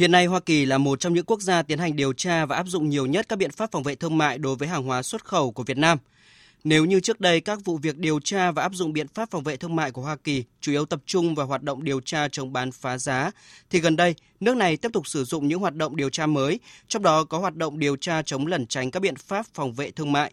Hiện nay Hoa Kỳ là một trong những quốc gia tiến hành điều tra và áp dụng nhiều nhất các biện pháp phòng vệ thương mại đối với hàng hóa xuất khẩu của Việt Nam. Nếu như trước đây các vụ việc điều tra và áp dụng biện pháp phòng vệ thương mại của Hoa Kỳ chủ yếu tập trung vào hoạt động điều tra chống bán phá giá, thì gần đây nước này tiếp tục sử dụng những hoạt động điều tra mới, trong đó có hoạt động điều tra chống lẩn tránh các biện pháp phòng vệ thương mại.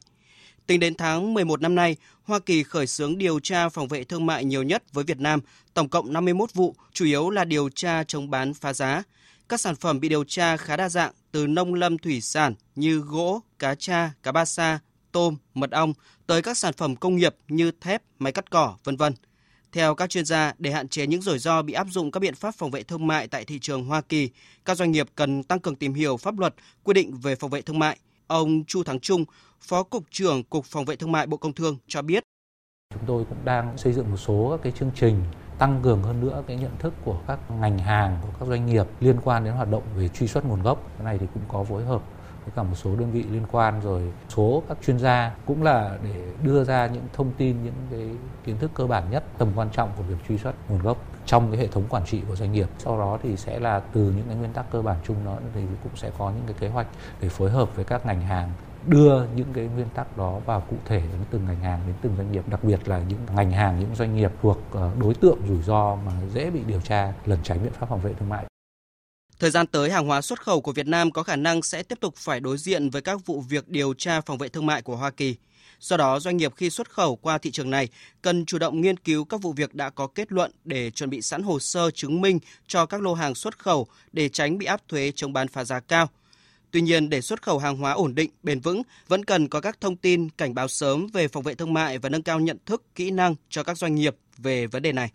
Tính đến tháng 11 năm nay, Hoa Kỳ khởi xướng điều tra phòng vệ thương mại nhiều nhất với Việt Nam, tổng cộng 51 vụ, chủ yếu là điều tra chống bán phá giá. Các sản phẩm bị điều tra khá đa dạng, từ nông lâm thủy sản như gỗ, cá tra, cá ba sa, tôm, mật ong tới các sản phẩm công nghiệp như thép, máy cắt cỏ, vân vân. Theo các chuyên gia, để hạn chế những rủi ro bị áp dụng các biện pháp phòng vệ thương mại tại thị trường Hoa Kỳ, các doanh nghiệp cần tăng cường tìm hiểu pháp luật, quy định về phòng vệ thương mại. Ông Chu Thắng Trung, Phó Cục trưởng Cục Phòng vệ Thương mại Bộ Công Thương cho biết. Chúng tôi cũng đang xây dựng một số các cái chương trình tăng cường hơn nữa cái nhận thức của các ngành hàng, của các doanh nghiệp liên quan đến hoạt động về truy xuất nguồn gốc. Cái này thì cũng có phối hợp với cả một số đơn vị liên quan, rồi số các chuyên gia cũng là để đưa ra những thông tin, những cái kiến thức cơ bản nhất, tầm quan trọng của việc truy xuất nguồn gốc trong cái hệ thống quản trị của doanh nghiệp sau đó thì sẽ là từ những cái nguyên tắc cơ bản chung đó thì cũng sẽ có những cái kế hoạch để phối hợp với các ngành hàng đưa những cái nguyên tắc đó vào cụ thể đến từng ngành hàng đến từng doanh nghiệp đặc biệt là những ngành hàng những doanh nghiệp thuộc ờ, đối tượng rủi ro mà dễ bị điều tra lẩn tránh biện pháp phòng vệ thương mại Thời gian tới, hàng hóa xuất khẩu của Việt Nam có khả năng sẽ tiếp tục phải đối diện với các vụ việc điều tra phòng vệ thương mại của Hoa Kỳ. Do đó, doanh nghiệp khi xuất khẩu qua thị trường này cần chủ động nghiên cứu các vụ việc đã có kết luận để chuẩn bị sẵn hồ sơ chứng minh cho các lô hàng xuất khẩu để tránh bị áp thuế chống bán phá giá cao. Tuy nhiên, để xuất khẩu hàng hóa ổn định, bền vững, vẫn cần có các thông tin cảnh báo sớm về phòng vệ thương mại và nâng cao nhận thức, kỹ năng cho các doanh nghiệp về vấn đề này.